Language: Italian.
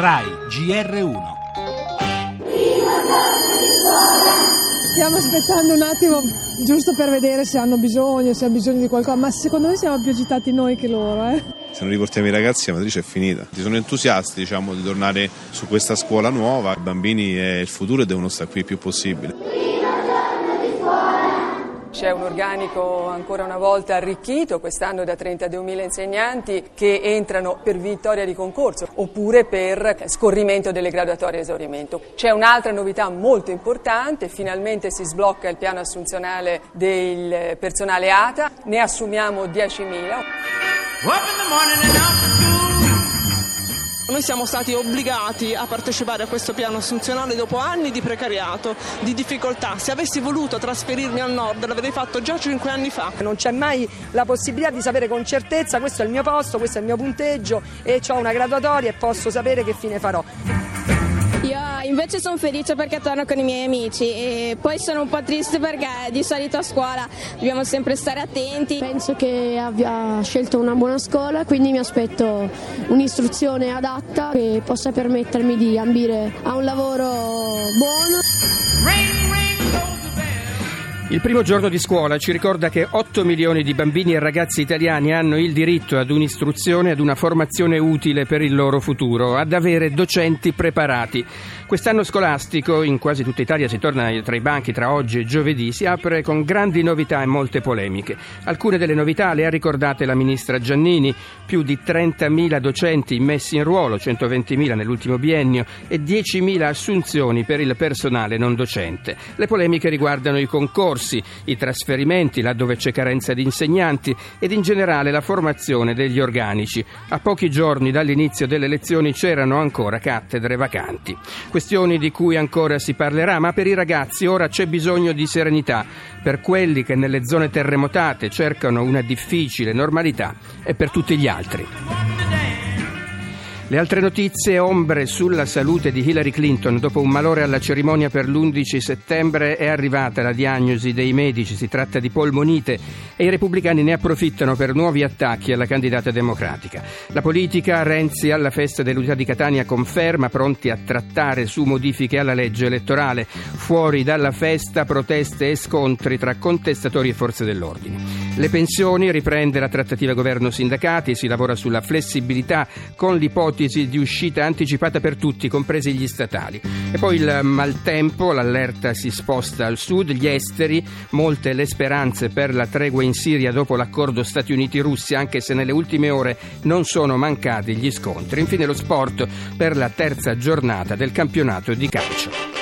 RAI GR1 Stiamo aspettando un attimo giusto per vedere se hanno bisogno, se hanno bisogno di qualcosa, ma secondo me siamo più agitati noi che loro. Eh? Se non riportiamo i ragazzi la matrice è finita. Ti sono entusiasti diciamo, di tornare su questa scuola nuova, i bambini è il futuro e devono stare qui il più possibile. C'è un organico ancora una volta arricchito, quest'anno da 32.000 insegnanti che entrano per vittoria di concorso oppure per scorrimento delle graduatorie esaurimento. C'è un'altra novità molto importante, finalmente si sblocca il piano assunzionale del personale ATA, ne assumiamo 10.000. Noi siamo stati obbligati a partecipare a questo piano assunzionale dopo anni di precariato, di difficoltà. Se avessi voluto trasferirmi al nord l'avrei fatto già cinque anni fa. Non c'è mai la possibilità di sapere con certezza questo è il mio posto, questo è il mio punteggio e ho una graduatoria e posso sapere che fine farò. Invece sono felice perché torno con i miei amici e poi sono un po' triste perché di solito a scuola dobbiamo sempre stare attenti. Penso che abbia scelto una buona scuola, quindi mi aspetto un'istruzione adatta che possa permettermi di ambire a un lavoro buono. Il primo giorno di scuola ci ricorda che 8 milioni di bambini e ragazzi italiani hanno il diritto ad un'istruzione, ad una formazione utile per il loro futuro, ad avere docenti preparati. Quest'anno scolastico in quasi tutta Italia si torna tra i banchi tra oggi e giovedì, si apre con grandi novità e molte polemiche. Alcune delle novità le ha ricordate la ministra Giannini, più di 30.000 docenti messi in ruolo, 120.000 nell'ultimo biennio e 10.000 assunzioni per il personale non docente. Le polemiche riguardano i concorsi corsi, i trasferimenti laddove c'è carenza di insegnanti ed in generale la formazione degli organici. A pochi giorni dall'inizio delle lezioni c'erano ancora cattedre vacanti. Questioni di cui ancora si parlerà, ma per i ragazzi ora c'è bisogno di serenità, per quelli che nelle zone terremotate cercano una difficile normalità e per tutti gli altri. Le altre notizie, ombre sulla salute di Hillary Clinton. Dopo un malore alla cerimonia per l'11 settembre è arrivata la diagnosi dei medici, si tratta di polmonite e i repubblicani ne approfittano per nuovi attacchi alla candidata democratica. La politica, Renzi alla festa dell'unità di Catania conferma pronti a trattare su modifiche alla legge elettorale. Fuori dalla festa proteste e scontri tra contestatori e forze dell'ordine. Le pensioni, riprende la trattativa governo-sindacati, si lavora sulla flessibilità con l'ipotesi di uscita anticipata per tutti, compresi gli statali. E poi il maltempo, l'allerta si sposta al sud, gli esteri, molte le speranze per la tregua in Siria dopo l'accordo Stati Uniti-Russia, anche se nelle ultime ore non sono mancati gli scontri. Infine lo sport per la terza giornata del campionato di calcio.